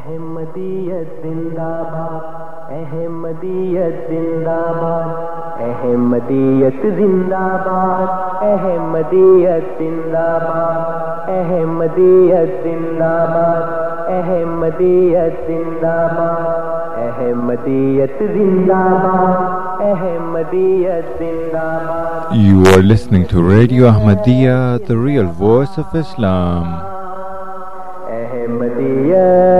احمدیت زندہ باد احمدیت زندہ باد احمدیت زندہ باد احمدیت زندہ باد احمدیت زندہ باد احمدیت زندہ باد احمدیت زندہ باد You are listening to Radio Ahmadiyya, the real voice of Islam. Ahmadiyya.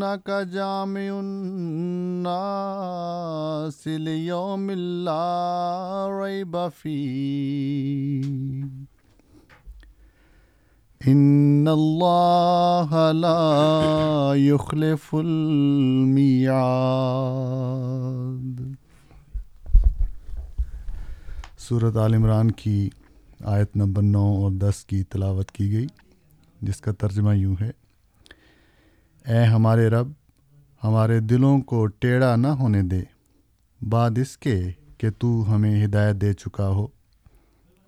إنك جامع الناس ليوم لا ريب فيه إن الله لا يخلف الميعاد صورت عال عمران کی آیت نمبر نو اور دس کی تلاوت کی گئی، جس کا ترجمہ یوں ہے۔ اے ہمارے رب، ہمارے دلوں کو ٹیڑھا نہ ہونے دے۔ بعد اس کے کہ تو ہمیں ہدایت دے چکا ہو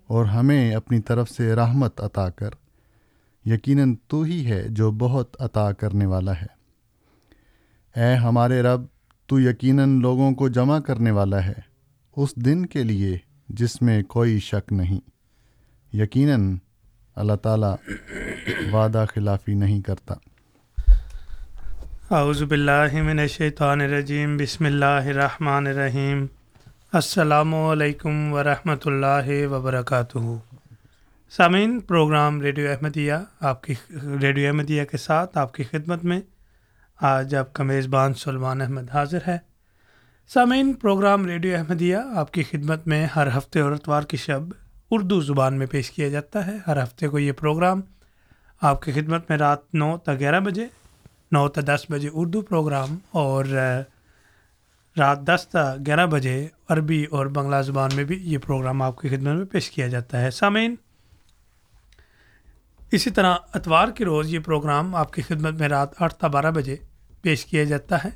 اور ہمیں اپنی طرف سے رحمت عطا کر۔ یقیناً تو ہی ہے جو بہت عطا کرنے والا ہے۔ اے ہمارے رب، تو یقیناً لوگوں کو جمع کرنے والا ہے۔ اس دن کے لیے جس میں کوئی شک نہیں۔ یقیناً اللہ تعالیٰ وعدہ خلافی نہیں کرتا۔ اعوذ باللہ من الشیطان الرجیم، بسم اللہ الرحمن الرحیم۔ السلام علیکم ورحمۃ اللہ وبرکاتہ۔ سامعین، پروگرام ریڈیو احمدیہ آپ کی ریڈیو احمدیہ کے ساتھ آپ کی خدمت میں آج آپ کا میزبان سلمان احمد حاضر ہے۔ سامعین، پروگرام ریڈیو احمدیہ آپ کی خدمت میں ہر ہفتے اور اتوار کی شب اردو زبان میں پیش کیا جاتا ہے۔ ہر ہفتے کو یہ پروگرام آپ کی خدمت میں رات نو تا گیارہ بجے نو تا دس بجے اردو پروگرام اور رات دس تا گیارہ بجے عربی اور بنگلہ زبان میں بھی یہ پروگرام آپ کی خدمت میں پیش کیا جاتا ہے۔ سامعین، اسی طرح اتوار کے روز یہ پروگرام آپ کی خدمت میں رات آٹھ تا بارہ بجے پیش کیا جاتا ہے۔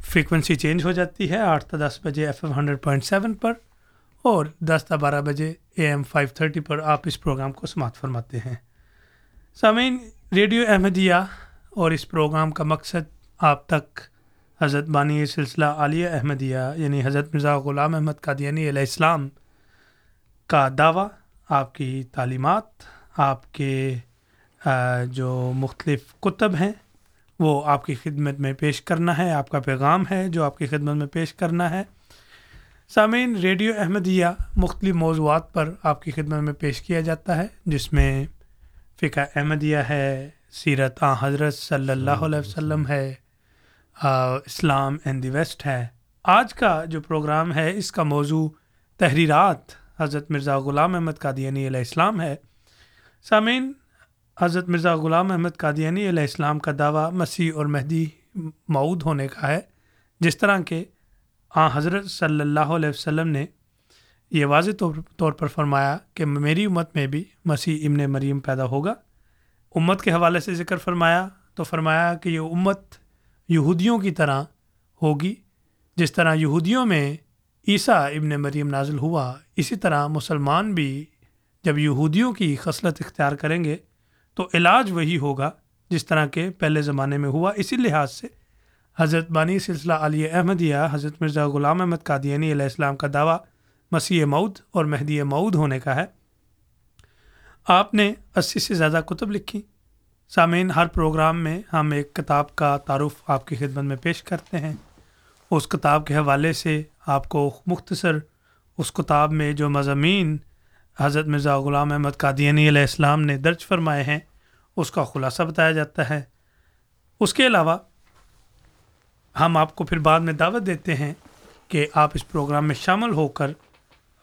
فریکوینسی چینج ہو جاتی ہے آٹھ تا دس بجے F M hundred point seven پر اور دس تا بارہ بجے اے ایم فائیو تھرٹی پر آپ اس پروگرام کو سماعت فرماتے ہیں۔ سامعین، ریڈیو احمدیہ اور اس پروگرام کا مقصد آپ تک حضرت بانی سلسلہ عالیہ احمدیہ یعنی حضرت مرزا غلام احمد قادیانی علیہ السلام کا دعویٰ، آپ کی تعلیمات، آپ کے جو مختلف کتب ہیں، وہ آپ کی خدمت میں پیش کرنا ہے، آپ کا پیغام ہے جو آپ کی خدمت میں پیش کرنا ہے۔ سامعین، ریڈیو احمدیہ مختلف موضوعات پر آپ کی خدمت میں پیش کیا جاتا ہے، جس میں فقہ احمدیہ ہے سیرت آ حضرت صلی اللہ علیہ وسلم ہے۔ اسلام اینڈ دی ویسٹ ہے۔ آج کا جو پروگرام ہے، اس کا موضوع تحریرات۔ حضرت مرزا غلام احمد قادیانی علیہ السلام ہے۔ سامعین، حضرت مرزا غلام احمد قادیانی علیہ السلام کا دعویٰ مسیح اور مہدی معود ہونے کا ہے۔ جس طرح کہ آ، حضرت صلی اللہ علیہ وسلم نے یہ واضح طور پر فرمایا کہ میری امت میں بھی مسیح ابن مریم پیدا ہوگا۔ امت کے حوالے سے ذکر فرمایا تو فرمایا کہ یہ امت یہودیوں کی طرح ہوگی، جس طرح یہودیوں میں عیسیٰ ابن مریم نازل ہوا، اسی طرح مسلمان بھی جب یہودیوں کی خصلت اختیار کریں گے تو علاج وہی ہوگا جس طرح کے پہلے زمانے میں ہوا۔ اسی لحاظ سے حضرت بانی سلسلہ علی احمدیہ، حضرت مرزا غلام احمد قادیانی علیہ السلام کا دعویٰ مسیح مود اور مہدی مود ہونے کا ہے۔ آپ نے اسی سے زیادہ کتب لکھی۔ سامعین، ہر پروگرام میں ہم ایک کتاب کا تعارف آپ کی خدمت میں پیش کرتے ہیں۔ اس کتاب کے حوالے سے آپ کو مختصر اس کتاب میں جو مضامین حضرت مرزا غلام احمد قادیانی علیہ السلام نے درج فرمائے ہیں، اس کا خلاصہ بتایا جاتا ہے۔ اس کے علاوہ، ہم آپ کو پھر بعد میں دعوت دیتے ہیں کہ آپ اس پروگرام میں شامل ہو کر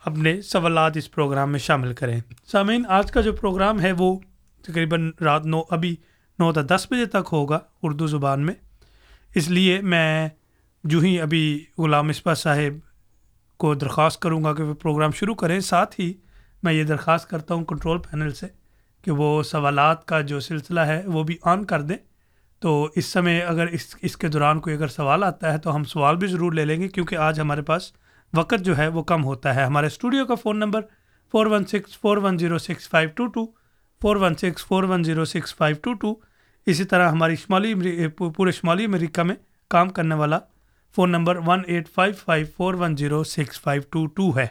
اپنے سوالات اس پروگرام میں شامل کریں۔ سامعین، آج کا جو پروگرام ہے وہ تقریباً رات نو، ابھی نو تا دس بجے تک ہوگا اردو زبان میں۔ اس لیے میں جو ہی ابھی غلام مصباح صاحب کو درخواست کروں گا کہ وہ پروگرام شروع کریں، ساتھ ہی میں یہ درخواست کرتا ہوں کنٹرول پینل سے کہ وہ سوالات کا جو سلسلہ ہے وہ بھی آن کر دیں۔ تو اس سمے اگر اس اس کے دوران کوئی اگر سوال آتا ہے تو ہم سوال بھی ضرور لے لیں گے کیونکہ آج ہمارے پاس وقت جو ہے وہ کم ہوتا ہے۔ ہمارے اسٹوڈیو کا phone number four one six four one zero six five two two four one six four one zero six five two two اسی طرح ہماری شمالی پورے شمالی امریکہ میں کام کرنے والا phone number one eight five five four one zero six five two two ہے۔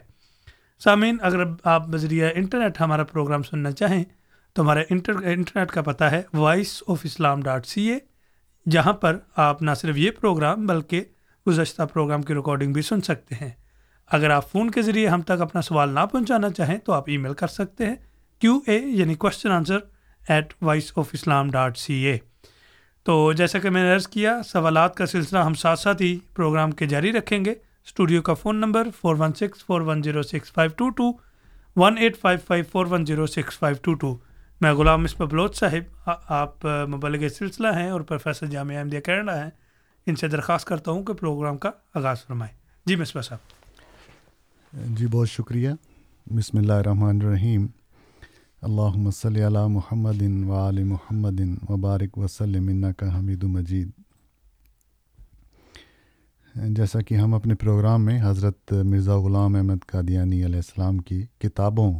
سامعین، اگر آپ بذریعہ انٹرنیٹ ہمارا پروگرام سننا چاہیں تو ہمارا انٹر، انٹرنیٹ کا پتہ ہے Voice of Islam dot C A جہاں پر آپ نہ صرف یہ پروگرام بلکہ گزشتہ پروگرام کی ریکارڈنگ بھی سن سکتے ہیں۔ اگر آپ فون کے ذریعے ہم تک اپنا سوال نہ پہنچانا چاہیں تو آپ ای میل کر سکتے ہیں کیو اے یعنی question answer at Voice of Islam dot C A تو جیسا کہ میں نے عرض کیا، سوالات کا سلسلہ ہم ساتھ ساتھ ہی پروگرام کے جاری رکھیں گے۔ اسٹوڈیو کا phone number four one six four one zero six five two two one eight five five four one zero six five two two میں غلام مصباح بلوچ صاحب، آپ مبلغ سلسلہ ہیں اور پروفیسر جامعہ احمدیہ کینیڈا ہیں۔ ان سے درخواست کرتا ہوں کہ پروگرام کا آغاز فرمائیں۔ جی مصباح صاحب۔ جی بہت شکریہ۔ بسم اللہ الرحمن الرحیم۔ اللہ صلی علی محمد و علی محمد وبارک وسلم کا حمید مجید۔ جیسا کہ ہم اپنے پروگرام میں حضرت مرزا غلام احمد قادیانی علیہ السلام کی کتابوں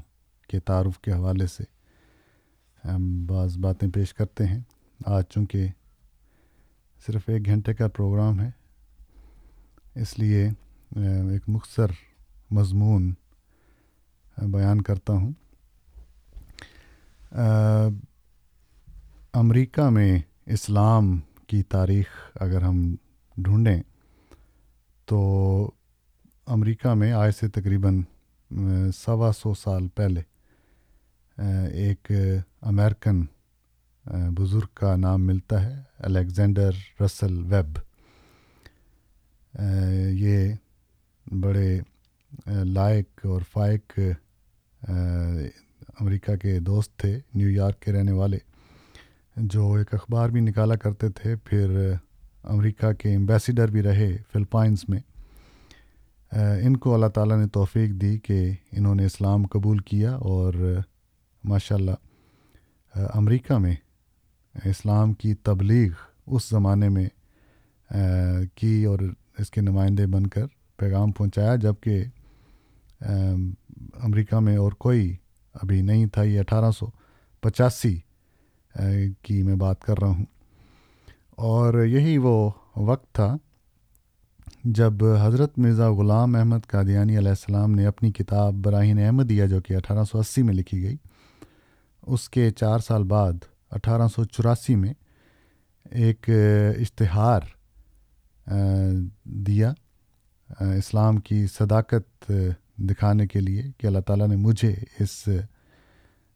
کے تعارف کے حوالے سے بعض باتیں پیش کرتے ہیں۔ آج چونکہ صرف ایک گھنٹے کا پروگرام ہے، اس لیے ایک مختصر مضمون بیان کرتا ہوں۔ امریکہ میں اسلام کی تاریخ اگر ہم ڈھونڈیں تو امریکہ میں آج سے تقریباً سوا سو سال پہلے ایک امیرکن بزرگ کا نام ملتا ہے، الیگزینڈر رسل ویب۔ یہ بڑے لائق اور فائق امریکہ کے دوست تھے، نیو یارک کے رہنے والے، جو ایک اخبار بھی نکالا کرتے تھے، پھر امریکہ کے امبیسیڈر بھی رہے فلپائنس میں۔ ان کو اللہ تعالیٰ نے توفیق دی کہ انہوں نے اسلام قبول کیا اور ماشاء اللہ امریکہ میں اسلام کی تبلیغ اس زمانے میں کی اور اس کے نمائندے بن کر پیغام پہنچایا جبکہ امریکہ میں اور کوئی ابھی نہیں تھا یہ اٹھارہ سو پچاسی کی میں بات کر رہا ہوں۔ اور یہی وہ وقت تھا جب حضرت مرزا غلام احمد قادیانی علیہ السلام نے اپنی کتاب براہین احمدیہ جو کہ اٹھارہ سو اسی میں لکھی گئی، اس کے چار سال بعد اٹھارہ سو چوراسی میں ایک اشتہار دیا۔ اسلام کی صداقت دکھانے کے لیے کہ اللہ تعالیٰ نے مجھے اس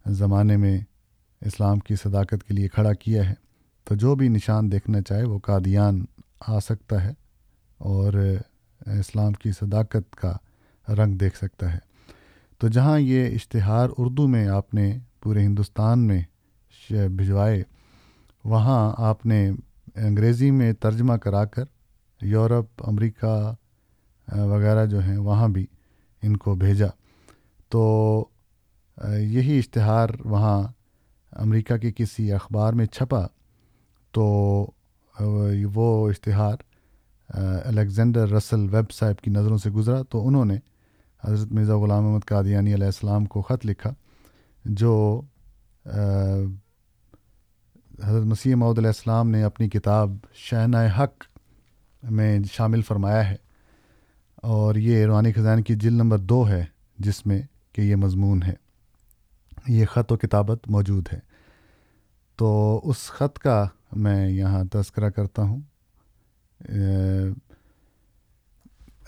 زمانے میں اسلام کی صداقت کے لیے کھڑا کیا ہے۔ تو جو بھی نشان دیکھنا چاہے وہ قادیان آ سکتا ہے اور اسلام کی صداقت کا رنگ دیکھ سکتا ہے۔ تو جہاں یہ اشتہار اردو میں آپ نے پورے ہندوستان میں بھجوائے، وہاں آپ نے انگریزی میں ترجمہ کرا کر، یورپ، امریکہ وغیرہ جو ہیں، وہاں بھی ان کو بھیجا۔ تو یہی اشتہار وہاں امریکہ کے کسی اخبار میں چھپا۔ تو وہ اشتہار الیگزینڈر رسل ویب صاحب کی نظروں سے گزرا۔ تو انہوں نے حضرت مرزا غلام محمد قادیانی علیہ السلام کو خط لکھا، جو حضرت مسیح محدود علیہ السلام نے اپنی کتاب شہنہ حق میں شامل فرمایا ہے۔ اور یہ روحانی خزان کی جل نمبر دو ہے، جس میں کہ یہ مضمون ہے۔ یہ خط و کتابت موجود ہے۔ تو اس خط کا میں یہاں تذکرہ کرتا ہوں۔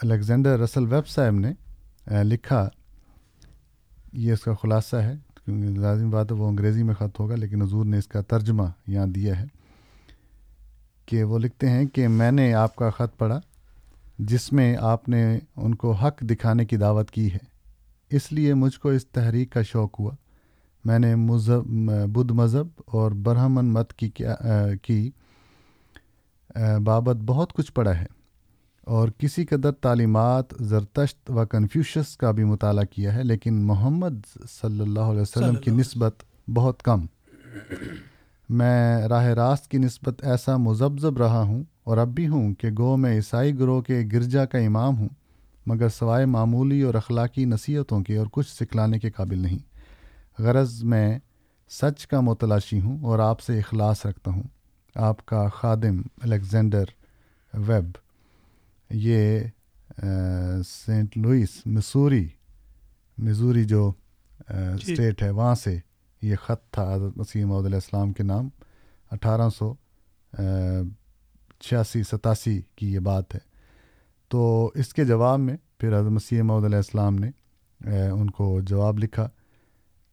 الیگزینڈر رسل ویب صاحب نے لکھا، یہ اس کا خلاصہ ہے۔ کیونکہ لازم بات ہے وہ انگریزی میں خط ہوگا، لیکن حضور نے اس کا ترجمہ یہاں دیا ہے کہ وہ لکھتے ہیں کہ میں نے آپ کا خط پڑھا۔ جس میں آپ نے ان کو حق دکھانے کی دعوت کی ہے۔ اس لیے مجھ کو اس تحریک کا شوق ہوا۔ میں نے مذہب بدھ مذہب اور برہمن مت کی کیا کی بابت بہت کچھ پڑھا ہے اور کسی قدر تعلیمات زرتشت و کنفیوشس کا بھی مطالعہ کیا ہے لیکن محمد صلی اللہ علیہ وسلم کی نسبت بہت کم۔ میں راہ راست کی نسبت ایسا مذبذب رہا ہوں اور اب بھی ہوں کہ گو میں عیسائی گروہ کے گرجا کا امام ہوں مگر سوائے معمولی اور اخلاقی نصیحتوں کے اور کچھ سکھلانے کے قابل نہیں غرض میں سچ کا متلاشی ہوں اور آپ سے اخلاص رکھتا ہوں آپ کا خادم الیگزینڈر ویب یہ سینٹ لوئس مسوری مزوری جو اسٹیٹ جی۔ ہے وہاں سے یہ خط تھا حضرت محدود علیہ السلام کے نام اٹھارہ سو چھیاسی ستاسی کی یہ بات ہے۔ تو اس کے جواب میں پھر حضرت مسیح محدود علیہ السلام نے ان کو جواب لکھا۔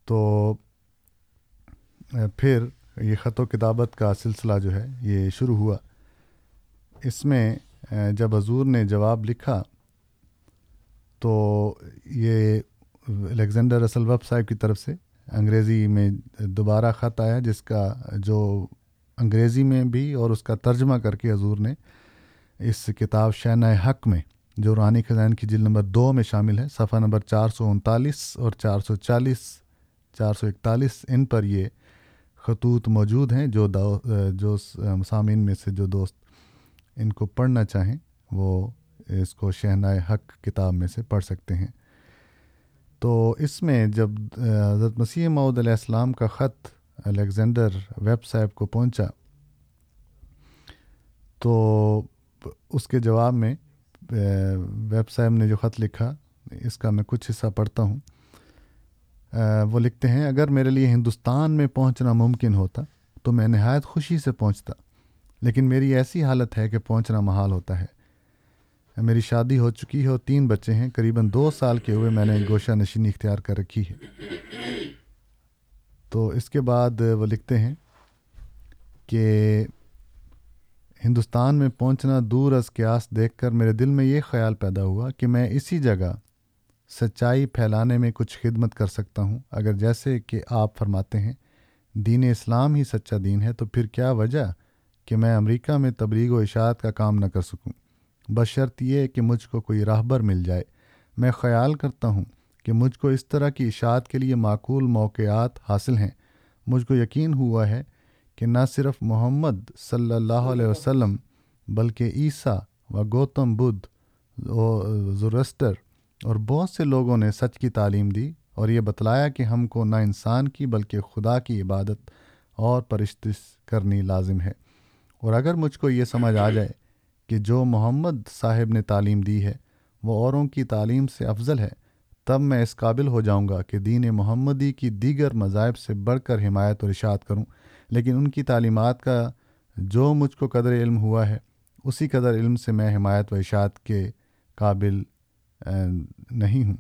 تو پھر یہ خط و کتابت کا سلسلہ جو ہے یہ شروع ہوا۔ اس میں جب حضور نے جواب لکھا، تو یہ الیگزینڈر رسل وب صاحب کی طرف سے انگریزی میں دوبارہ خط آیا، جس کا جو انگریزی میں بھی اور اس کا ترجمہ کر کے حضور نے اس کتاب شہنہ حق میں جو رانی خزین کی جلد نمبر دو میں شامل ہے، صفحہ نمبر چار سو انتالیس اور چار سو چالیس، چار سو اکتالیس، ان پر یہ خطوط موجود ہیں جو جو سامعین میں سے جو دوست ان کو پڑھنا چاہیں، وہ اس کو شہنائے حق کتاب میں سے پڑھ سکتے ہیں۔ تو اس میں جب حضرت مسیح معود علیہ السلام کا خط الیگزینڈر ویب صاحب کو پہنچا، تو اس کے جواب میں ویب صاحب نے جو خط لکھا، اس کا میں کچھ حصہ پڑھتا ہوں۔ وہ لکھتے ہیں، اگر میرے لیے ہندوستان میں پہنچنا ممکن ہوتا تو میں نہایت خوشی سے پہنچتا، لیکن میری ایسی حالت ہے کہ پہنچنا محال ہوتا ہے۔ میری شادی ہو چکی ہے اور تین بچے ہیں، قریباً دو سال کے ہوئے میں نے گوشہ نشینی اختیار کر رکھی ہے۔ تو اس کے بعد وہ لکھتے ہیں کہ ہندوستان میں پہنچنا دور از قیاس دیکھ کر میرے دل میں یہ خیال پیدا ہوا کہ میں اسی جگہ سچائی پھیلانے میں کچھ خدمت کر سکتا ہوں۔ اگر جیسے کہ آپ فرماتے ہیں، دین اسلام ہی سچا دین ہے، تو پھر کیا وجہ کہ میں امریکہ میں تبلیغ و اشاعت کا کام نہ کر سکوں؟ بشرط یہ کہ مجھ کو کوئی راہبر مل جائے۔ میں خیال کرتا ہوں کہ مجھ کو اس طرح کی اشاعت کے لیے معقول موقعات حاصل ہیں۔ مجھ کو یقین ہوا ہے کہ نہ صرف محمد صلی اللہ علیہ وسلم بلکہ عیسیٰ و گوتم بدھ زرسٹر اور بہت سے لوگوں نے سچ کی تعلیم دی اور یہ بتلایا کہ ہم کو نہ انسان کی بلکہ خدا کی عبادت اور پرشتش کرنی لازم ہے۔ اور اگر مجھ کو یہ سمجھ آ جائے کہ جو محمد صاحب نے تعلیم دی ہے وہ اوروں کی تعلیم سے افضل ہے تب میں اس قابل ہو جاؤں گا کہ دین محمدی کی دیگر مذاہب سے بڑھ کر حمایت اور اشاعت کروں۔ لیکن ان کی تعلیمات کا جو مجھ کو قدر علم ہوا ہے، اسی قدر علم سے میں حمایت و اشاعت کے قابل نہیں ہوں۔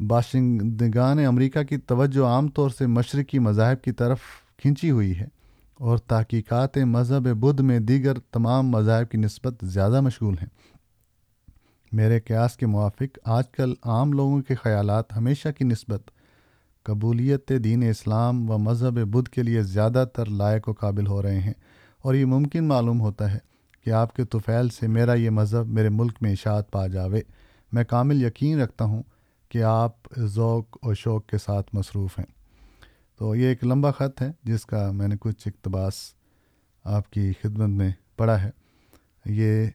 باشندگان امریکہ کی توجہ عام طور سے مشرقی مذاہب کی طرف کھینچی ہوئی ہے اور تحقیقات مذہب بدھ میں دیگر تمام مذاہب کی نسبت زیادہ مشغول ہیں۔ میرے قیاس کے موافق، آج کل عام لوگوں کے خیالات ہمیشہ کی نسبت قبولیت دین اسلام و مذہب بدھ کے لیے زیادہ تر لائق و قابل ہو رہے ہیں۔ اور یہ ممکن معلوم ہوتا ہے کہ آپ کے طفیل سے میرا یہ مذہب میرے ملک میں اشاعت پا جاوے۔ میں کامل یقین رکھتا ہوں کہ آپ ذوق و شوق کے ساتھ مصروف ہیں۔ تو یہ ایک لمبا خط ہے جس کا میں نے کچھ اقتباس آپ کی خدمت میں پڑھا ہے۔ یہ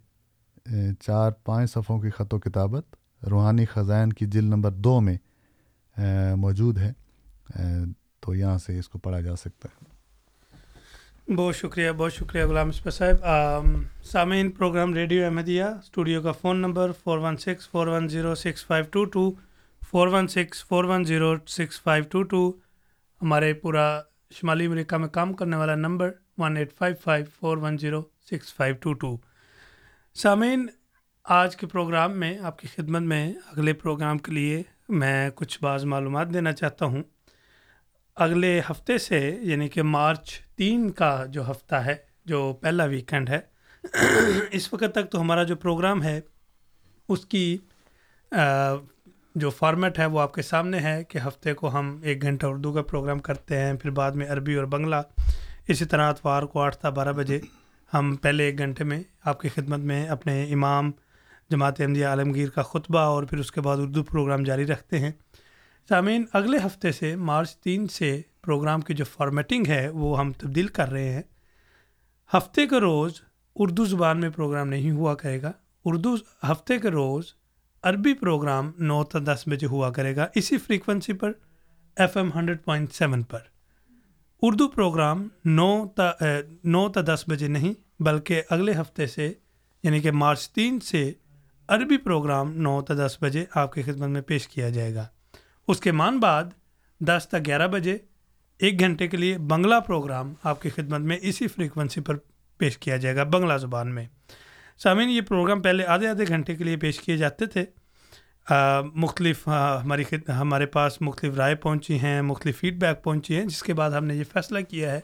چار پانچ صفحوں کی خط و کتابت، روحانی خزائن کی جل نمبر دو میں موجود ہے۔ تو یہاں سے اس کو پڑھا جا سکتا ہے۔ بہت شکریہ بہت شکریہ غلام مصبح صاحب۔ سامعین، پروگرام ریڈیو احمدیہ، اسٹوڈیو کا phone number four one six four one zero six five two two four one six four one zero six five two two ہمارے پورا شمالی امریکہ میں کام کرنے والا number one eight five five four one zero six five two two سامعین، آج کے پروگرام میں، آپ کی خدمت میں اگلے پروگرام کے لیے میں کچھ بعض معلومات دینا چاہتا ہوں۔ اگلے ہفتے سے یعنی کہ مارچ تین کا جو ہفتہ ہے، جو پہلا ویکینڈ ہے، اس وقت تک تو ہمارا جو پروگرام ہے، اس کی جو فارمیٹ ہے، وہ آپ کے سامنے ہے کہ ہفتے کو ہم ایک گھنٹہ اردو کا پروگرام کرتے ہیں، پھر بعد میں عربی اور بنگلہ، اسی طرح اتوار کو آٹھ تا بارہ بجے۔ ہم پہلے ایک گھنٹے میں آپ کی خدمت میں اپنے امام جماعت احمدیہ عالمگیر کا خطبہ اور پھر اس کے بعد اردو پروگرام جاری رکھتے ہیں۔ سامعین، اگلے ہفتے سے مارچ تین سے پروگرام کی جو فارمیٹنگ ہے وہ ہم تبدیل کر رہے ہیں۔ ہفتے کا روز اردو زبان میں پروگرام نہیں ہوا کرے گا۔ اردو ہفتے کے روز عربی پروگرام نو تا دس بجے ہوا کرے گا۔ اسی فریکوینسی پر F M hundred point seven پر۔ اردو پروگرام نو تا نو تا دس بجے نہیں، بلکہ اگلے ہفتے سے یعنی کہ مارچ تین سے عربی پروگرام نو تا دس بجے آپ کی خدمت میں پیش کیا جائے گا۔ اس کے مان بعد دس تا گیارہ بجے ایک گھنٹے کے لیے بنگلہ پروگرام آپ کی خدمت میں اسی فریکوینسی پر پیش کیا جائے گا، بنگلہ زبان میں۔ سامعین، یہ پروگرام پہلے آدھے آدھے گھنٹے کے لیے پیش کیے جاتے تھے۔ مختلف ہماری ہمارے پاس مختلف رائے پہنچی ہیں، مختلف فیڈ بیک پہنچی ہیں، جس کے بعد ہم نے یہ فیصلہ کیا ہے۔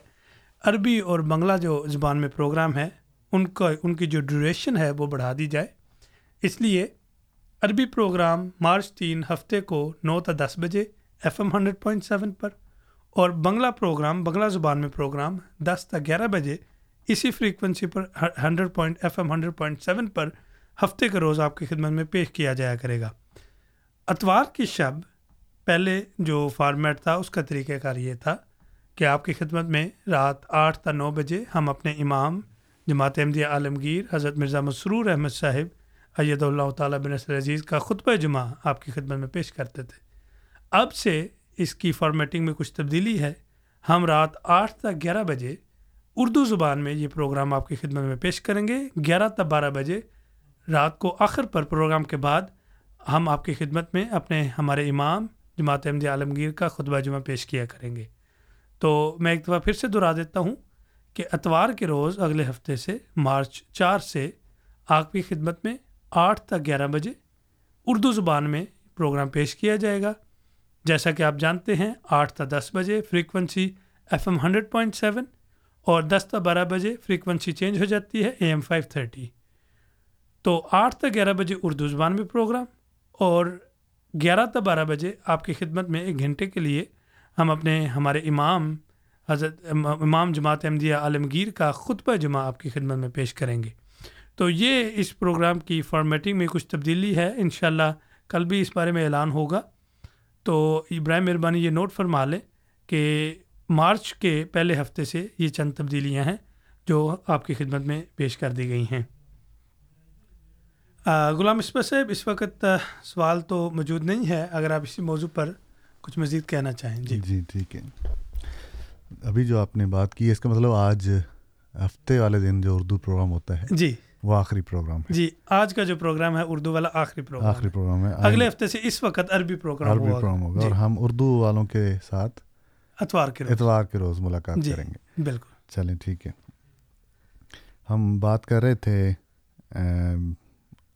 عربی اور بنگلہ جو زبان میں پروگرام ہے ان کا، ان کی جو ڈوریشن ہے، وہ بڑھا دی جائے۔ اس لیے عربی پروگرام مارچ تین ہفتے کو نو تا دس بجے F M hundred point seven پر اور بنگلہ پروگرام بنگلہ زبان میں پروگرام دس تا گیارہ بجے اسی فریکوینسی پر hundred point F M hundred point seven پر ہفتے کا روز آپ کی خدمت میں پیش کیا جایا کرے گا۔ اتوار کی شب پہلے جو فارمیٹ تھا، اس کا طریقہ کار یہ تھا کہ آپ کی خدمت میں رات آٹھ تا نو بجے ہم اپنے امام، جماعت احمدیہ عالمگیر، حضرت مرزا مسرور احمد صاحب اید اللہ تعالیٰ بن نصر عزیز کا خطبہ جمعہ آپ کی خدمت میں پیش کرتے تھے۔ اب سے اس کی فارمیٹنگ میں کچھ تبدیلی ہے۔ ہم رات آٹھ تا گیارہ بجے اردو زبان میں یہ پروگرام آپ کی خدمت میں پیش کریں گے۔ گیارہ تا بارہ بجے رات کو آخر پر پروگرام کے بعد ہم آپ کی خدمت میں اپنے ہمارے امام جماعت احمد عالمگیر کا خطبہ جمعہ پیش کیا کریں گے۔ تو میں ایک دفعہ پھر سے دہرا دیتا ہوں کہ اتوار کے روز اگلے ہفتے سے مارچ چار سے آپ کی خدمت میں آٹھ تک گیارہ بجے اردو زبان میں پروگرام پیش کیا جائے گا۔ جیسا کہ آپ جانتے ہیں، آٹھ تا دس بجے frequency F M hundred point seven اور دس تا بارہ بجے فریکوینسی چینج ہو جاتی ہے اے ایم فائیو تھرٹی۔ تو آٹھ تا گیارہ بجے اردو زبان میں پروگرام اور گیارہ تا بارہ بجے آپ کی خدمت میں ایک گھنٹے کے لیے ہم اپنے ہمارے امام حضرت امام جماعت احمدیہ عالمگیر کا خطبہ جمعہ آپ کی خدمت میں پیش کریں گے۔ تو یہ اس پروگرام کی فارمیٹنگ میں کچھ تبدیلی ہے۔ انشاءاللہ کل بھی اس بارے میں اعلان ہوگا۔ تو ابراہیم مہربانی یہ نوٹ فرما لیں کہ مارچ کے پہلے ہفتے سے یہ چند تبدیلیاں ہیں جو آپ کی خدمت میں پیش کر دی گئی ہیں۔ غلام اسپر صاحب اس وقت سوال تو موجود نہیں ہے اگر آپ اسی موضوع پر کچھ مزید کہنا چاہیں۔ جی۔ جی ٹھیک ہے۔ ابھی جو آپ نے بات کی ہے اس کا مطلب آج ہفتے والے دن جو اردو پروگرام ہوتا ہے جی۔ وہ آخری پروگرام ہے۔ جی آج کا جو پروگرام ہے اردو والا آخری پروگرام آخری پروگرام ہے۔ اگلے ہفتے سے اس وقت عربی پروگرام عربی پروگرام ہوگا۔ اور جی۔ ہم اردو والوں کے ساتھ اتوار کے اتوار کے روز ملاقات جی، کریں گے۔ بالکل۔ چلیں ٹھیک ہے۔ ہم بات کر رہے تھے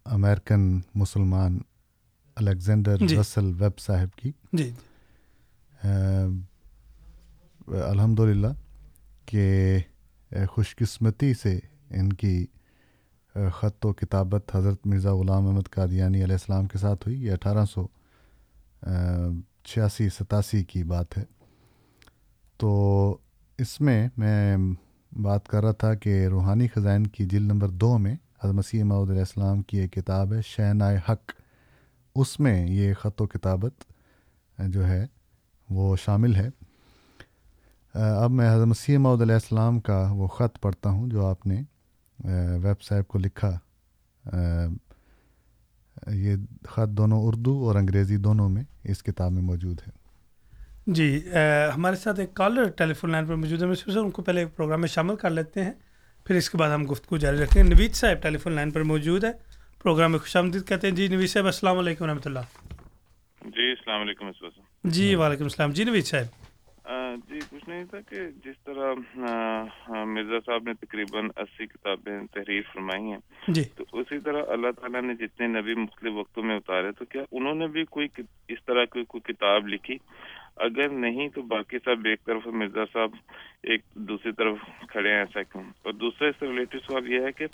امریکن مسلمان الیگزینڈر جی۔ رسل ویب صاحب کی۔ جی۔ الحمد للہ کہ خوش قسمتی سے ان کی خط و کتابت حضرت مرزا غلام احمد قادیانی علیہ السلام کے ساتھ ہوئی۔ یہ اٹھارہ سو چھیاسی ستاسی کی بات ہے۔ تو اس میں میں بات کر رہا تھا کہ روحانی خزائن کی جل نمبر دو میں مسیح علیہ السلام کی ایک کتاب ہے شین حق۔ اس میں یہ خط و کتابت جو ہے، وہ شامل ہے۔ اب میں حضرت مسیح علیہ السلام کا وہ خط پڑھتا ہوں جو آپ نے ویب صاحب کو لکھا۔ یہ خط دونوں اردو اور انگریزی دونوں میں اس کتاب میں موجود ہے۔ جی ہمارے ساتھ ایک کالر ٹیلی فون لائن پر موجود ہے۔ میں ان کو پہلے پروگرام میں شامل کر لیتے ہیں۔ پھر اس کے بعد ہم گفتگو جاری رکھیں نوید صاحب ٹیلی فون لائن پر موجود ہے۔ پروگرام میں خوش آمدید کہتے ہیں۔ جی نوید صاحب السلام علیکم رحمۃ اللہ۔ جی السلام علیکم جی وعلیکم السلام۔ جی نوید صاحب۔ جی کچھ نہیں تھا کہ جس طرح مرزا صاحب نے تقریباً اسی کتابیں تحریر فرمائی ہیں۔ جی۔ تو اسی طرح اللہ تعالیٰ نے جتنے نبی مختلف وقتوں میں اتارے تو کیا انہوں نے بھی کوئی اس طرح کی کوئی کتاب لکھی؟ اگر نہیں تو باقی سب ایک طرف مرزا صاحب ایک دوسری طرف کھڑے ہیں ایسا کیوں؟ اور دوسرا اس سے ریلیٹڈ سوال یہ ہے کہ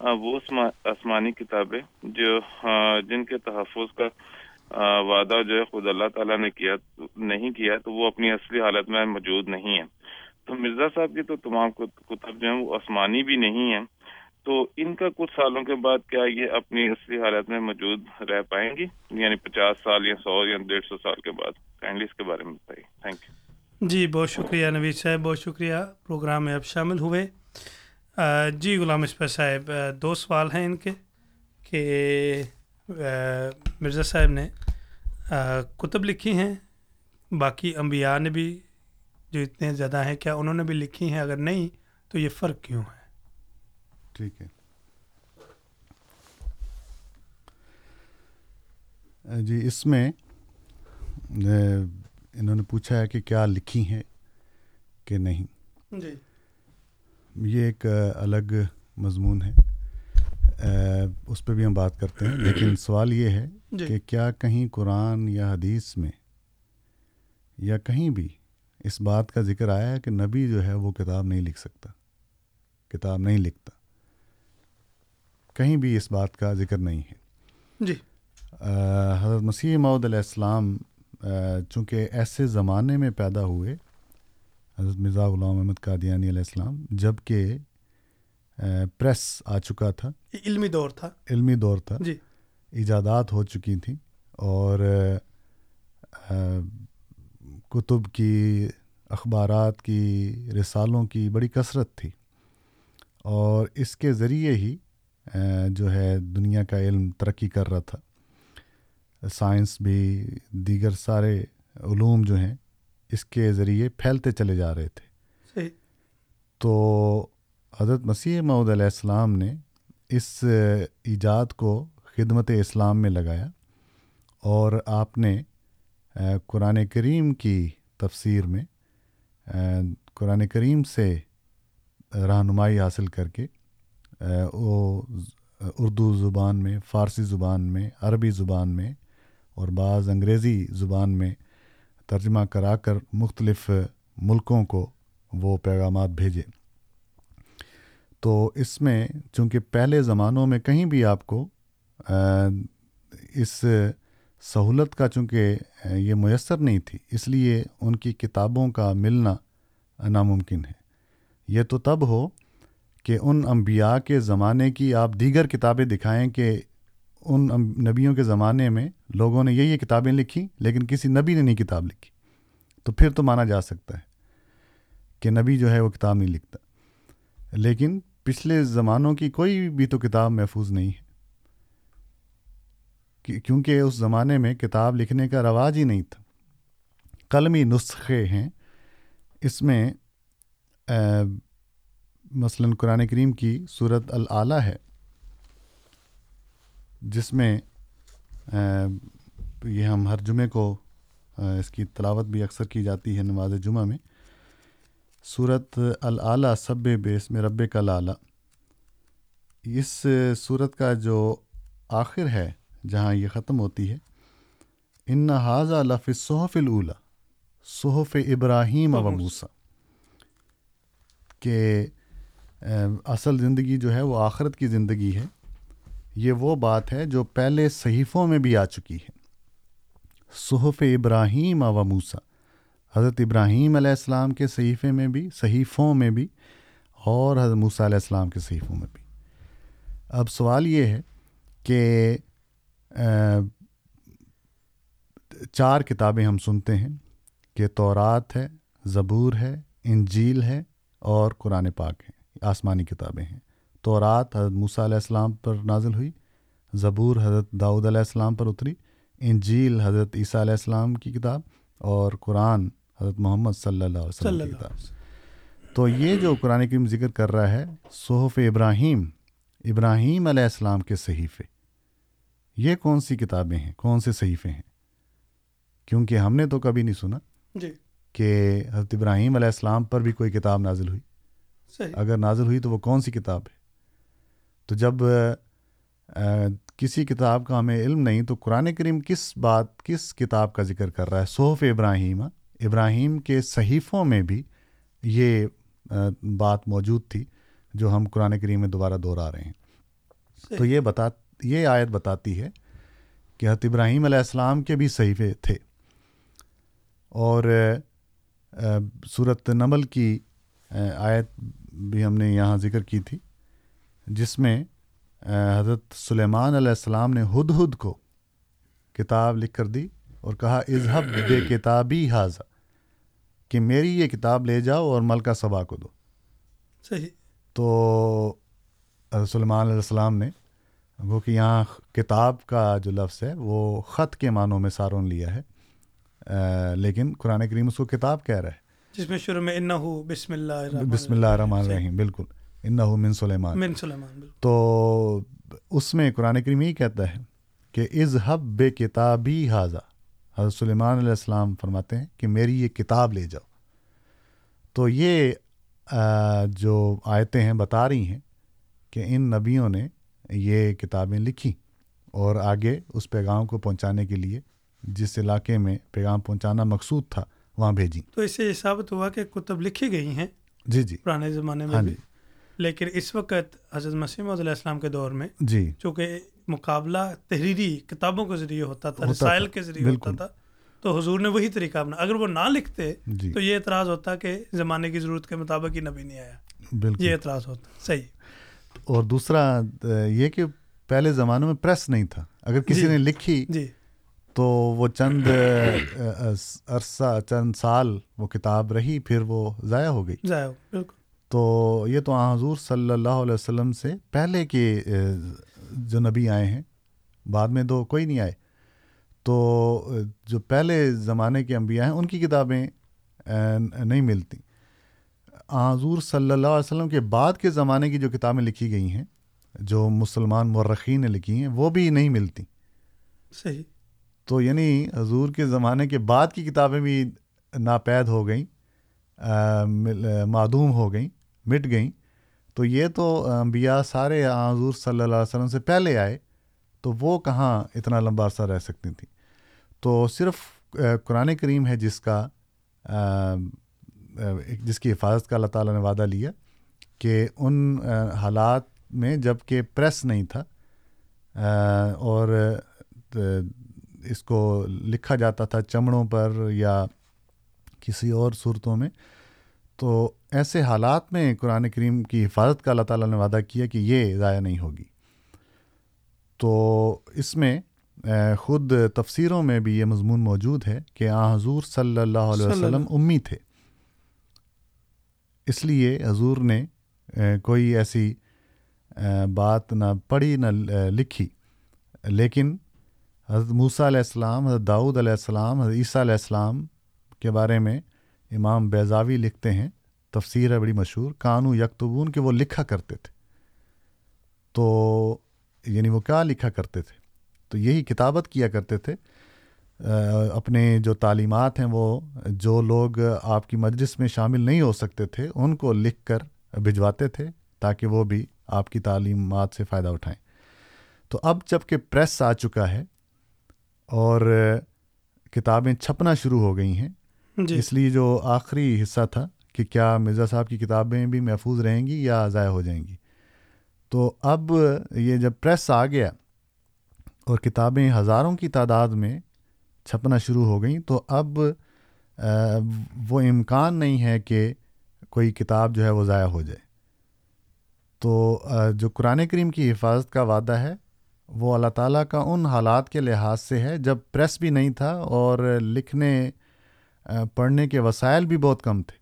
وہ آسمانی کتابیں جو جن کے تحفظ کا وعدہ جو ہے خود اللہ تعالیٰ نے کیا نہیں کیا تو وہ اپنی اصلی حالت میں موجود نہیں ہے تو مرزا صاحب کی تو تمام کتب جو ہیں وہ آسمانی بھی نہیں ہیں۔ تو ان کا کچھ سالوں کے بعد کیا یہ اپنی اصلی حالت میں موجود رہ پائیں گی؟ یعنی پچاس سال یا سو یا ڈیڑھ سو سال کے بعد۔ کائنڈلی اس کے بارے میں بتائیے۔ تھینک یو جی بہت شکریہ نوید صاحب، بہت شکریہ۔ پروگرام میں اب شامل ہوئے۔ جی غلام اسپر صاحب دو سوال ہیں ان کے کہ مرزا صاحب نے کتب لکھی ہیں۔ باقی انبیاء نے بھی جو اتنے زیادہ ہیں، کیا انہوں نے بھی لکھی ہیں؟ اگر نہیں، تو یہ فرق کیوں ہے؟ ٹھیک ہے۔ جی اس میں انہوں نے پوچھا ہے کہ کیا لکھی ہیں کہ نہیں؟ جی۔ یہ ایک الگ مضمون ہے۔ اس پہ بھی ہم بات کرتے ہیں۔ لیکن سوال یہ ہے جی۔ کہ کیا کہیں قرآن یا حدیث میں یا کہیں بھی اس بات کا ذکر آیا ہے کہ نبی جو ہے وہ کتاب نہیں لکھ سکتا؟ کتاب نہیں لکھتا۔ کہیں بھی اس بات کا ذکر نہیں ہے۔ جی۔ حضرت مسیح معود علیہ السلام چونکہ ایسے زمانے میں پیدا ہوئے حضرت مرزا غلام محمد قادیانی علیہ السلام جبکہ پریس آ چکا تھا۔ علمی دور تھا۔ علمی دور تھا۔ جی۔ ایجادات ہو چکی تھیں اور کتب کی اخبارات کی رسالوں کی بڑی کثرت تھی۔ اور اس کے ذریعے ہی جو ہے دنیا کا علم ترقی کر رہا تھا۔ سائنس بھی دیگر سارے علوم جو ہیں اس کے ذریعے پھیلتے چلے جا رہے تھے۔ صحیح۔ تو حضرت مسیح معود علیہ السلام نے اس ایجاد کو خدمت اسلام میں لگایا اور آپ نے قرآن کریم کی تفسیر میں قرآن کریم سے رہنمائی حاصل کر کے وہ اردو زبان میں، فارسی زبان میں، عربی زبان میں اور بعض انگریزی زبان میں ترجمہ کرا کر مختلف ملکوں کو وہ پیغامات بھیجے۔ تو اس میں چونکہ پہلے زمانوں میں کہیں بھی آپ کو اس سہولت کا چونکہ یہ میسر نہیں تھی، اس لیے ان کی کتابوں کا ملنا ناممکن ہے۔ یہ تو تب ہو کہ ان انبیاء کے زمانے کی آپ دیگر کتابیں دکھائیں کہ ان نبیوں کے زمانے میں لوگوں نے یہ یہ کتابیں لکھی لیکن کسی نبی نے نہیں کتاب لکھی۔ تو پھر تو مانا جا سکتا ہے کہ نبی جو ہے وہ کتاب نہیں لکھتا۔ لیکن پچھلے زمانوں کی کوئی بھی تو کتاب محفوظ نہیں ہے۔ کیونکہ اس زمانے میں کتاب لکھنے کا رواج ہی نہیں تھا۔ قلمی نسخے ہیں۔ اس میں مثلا قرآن کریم کی صورت العلیٰ ہے جس میں یہ ہم ہر جمعے کو اس کی تلاوت بھی اکثر کی جاتی ہے نماز جمعہ میں۔ صورت العلیٰ سب بیس میں رب کا لالا۔ اس صورت کا جو آخر ہے جہاں یہ ختم ہوتی ہے ان حاضہ لف صحف الا صحف ابراہیم و موسا کہ اصل زندگی جو ہے وہ آخرت کی زندگی ہے۔ یہ وہ بات ہے جو پہلے صحیفوں میں بھی آ چکی ہے۔ صحف ابراہیم و موسا حضرت ابراہیم علیہ السلام کے صحیفے میں بھی، صحیفوں میں بھی، اور حضرت موسیٰ علیہ السلام کے صحیفوں میں بھی۔ اب سوال یہ ہے کہ چار کتابیں ہم سنتے ہیں کہ تورات ہے، زبور ہے، انجیل ہے، اور قرآن پاک ہے۔ آسمانی کتابیں ہیں۔ تورات حضرت موسیٰ علیہ السلام پر نازل ہوئی زبور حضرت داؤد علیہ السلام پر اتری انجیل حضرت عیسیٰ علیہ السلام کی کتاب اور قرآن حضرت محمد صلی اللہ علیہ وسلم کی کتاب۔ تو یہ جو قرآن کریم ذکر کر رہا ہے صحف ابراہیم ابراہیم علیہ السلام کے صحیفے یہ کون سی کتابیں ہیں؟ کون سے صحیفے ہیں؟ کیونکہ ہم نے تو کبھی نہیں سنا جی۔ کہ حضرت ابراہیم علیہ السلام پر بھی کوئی کتاب نازل ہوئی۔ صحیح۔ اگر نازل ہوئی تو وہ کون سی کتاب ہے؟ تو جب آ، کسی کتاب کا ہمیں علم نہیں تو قرآن کریم کس بات کس کتاب کا ذکر کر رہا ہے؟ صحف ابراہیم۔ ابراہیم کے صحیفوں میں بھی یہ آ، بات موجود تھی جو ہم قرآن کریم میں دوبارہ دہرا رہے ہیں۔ تو صحیح یہ بتا یہ آیت بتاتی ہے کہ حضرت ابراہیم علیہ السلام کے بھی صحیفے تھے۔ اور صورت نمل کی آیت بھی ہم نے یہاں ذکر کی تھی جس میں حضرت سلیمان علیہ السلام نے ہد ہد کو کتاب لکھ کر دی اور کہا اظہب بے کتابی حاضہ کہ میری یہ کتاب لے جاؤ اور ملکہ صبا کو دو۔ صحیح۔ تو حضرت سلیمان علیہ السلام نے وہ کہ یہاں کتاب کا جو لفظ ہے وہ خط کے معنوں میں سارون لیا ہے۔ لیکن قرآن کریم اس کو کتاب کہہ رہا ہے۔ جس میں شروع میں انہو بسم اللہ الرحمن بسم اللہ الرحمن الرحیم بالکل۔ انہو من سلیمان۔ من سلیمان بالکل۔ تو اس میں قرآن کریم یہ کہتا ہے کہ اظہب بے کتابی حاضہ حضرت سلیمان علیہ السلام فرماتے ہیں کہ میری یہ کتاب لے جاؤ۔ تو یہ جو آیتیں ہیں بتا رہی ہیں کہ ان نبیوں نے یہ کتابیں لکھی اور آگے اس پیغام کو پہنچانے کے لیے جس علاقے میں پیغام پہنچانا مقصود تھا وہاں بھیجی۔ تو اس سے یہ ثابت ہوا کہ کتب لکھی گئی ہیں۔ جی جی۔ پرانے زمانے میں ہاں بھی۔ جی۔ لیکن اس وقت حضرت مسیم علیہ السلام کے دور میں جی۔ چونکہ مقابلہ تحریری کتابوں کے ذریعے ہوتا تھا رسائل کے ذریعے۔ ہوتا تھا۔ تو حضور نے وہی طریقہ اپنا اگر وہ نہ لکھتے جی۔ تو یہ اعتراض ہوتا کہ زمانے کی ضرورت کے مطابق ہی نبی نہیں آیا۔ بالکل۔ یہ اعتراض ہوتا۔ صحیح۔ اور دوسرا یہ کہ پہلے زمانوں میں پریس نہیں تھا۔ اگر کسی جی۔ نے لکھی جی۔ تو وہ چند عرصہ چند سال وہ کتاب رہی پھر وہ ضائع ہو گئی۔ ضائع ہو بالکل۔ تو یہ تو حضور صلی اللہ علیہ وسلم سے پہلے کے جو نبی آئے ہیں بعد میں تو کوئی نہیں آئے۔ تو جو پہلے زمانے کے انبیاء ہیں ان کی کتابیں نہیں ملتی۔ حضور صلی اللہ علیہ وسلم کے بعد کے زمانے کی جو کتابیں لکھی گئی ہیں جو مسلمان مرخین نے لکھی ہیں وہ بھی نہیں ملتی۔ صحیح۔ تو یعنی حضور کے زمانے کے بعد کی کتابیں بھی ناپید ہو گئیں معدوم ہو گئیں، مٹ گئیں۔ تو یہ تو انبیاء سارے حضور صلی اللہ علیہ وسلم سے پہلے آئے، تو وہ کہاں اتنا لمبا عرصہ رہ سکتی تھیں؟ تو صرف قرآن کریم ہے جس کا جس کی حفاظت کا اللہ تعالیٰ نے وعدہ لیا کہ ان حالات میں جبکہ پریس نہیں تھا اور اس کو لکھا جاتا تھا چمڑوں پر یا کسی اور صورتوں میں تو ایسے حالات میں قرآن کریم کی حفاظت کا اللہ تعالیٰ نے وعدہ کیا کہ یہ ضائع نہیں ہوگی۔ تو اس میں خود تفسیروں میں بھی یہ مضمون موجود ہے کہ آ حضور صلی اللہ علیہ وسلم امی تھے۔ اس لیے حضور نے کوئی ایسی بات نہ پڑھی نہ لکھی۔ لیکن حضرت موسیٰ علیہ السلام، حضرت داؤد علیہ السلام، حضرت عیسیٰ علیہ السلام کے بارے میں امام بیضاوی لکھتے ہیں۔ تفسیر ہے بڑی مشہور۔ کانو یکتبون کہ وہ لکھا کرتے تھے۔ تو یعنی وہ کیا لکھا کرتے تھے؟ تو یہی کتابت کیا کرتے تھے۔ اپنے جو تعلیمات ہیں، وہ جو لوگ آپ کی مجلس میں شامل نہیں ہو سکتے تھے، ان کو لکھ کر بھجواتے تھے تاکہ وہ بھی آپ کی تعلیمات سے فائدہ اٹھائیں۔ تو اب جبکہ پریس آ چکا ہے اور کتابیں چھپنا شروع ہو گئی ہیں۔ جی۔ اس لیے جو آخری حصہ تھا کہ کیا مرزا صاحب کی کتابیں بھی محفوظ رہیں گی یا ضائع ہو جائیں گی۔ تو اب یہ جب پریس آ گیا اور کتابیں ہزاروں کی تعداد میں چھپنا شروع ہو گئیں تو اب وہ امکان نہیں ہے کہ کوئی کتاب جو ہے وہ ضائع ہو جائے۔ تو جو قرآن کریم کی حفاظت کا وعدہ ہے وہ اللہ تعالیٰ کا ان حالات کے لحاظ سے ہے جب پریس بھی نہیں تھا اور لکھنے پڑھنے کے وسائل بھی بہت کم تھے۔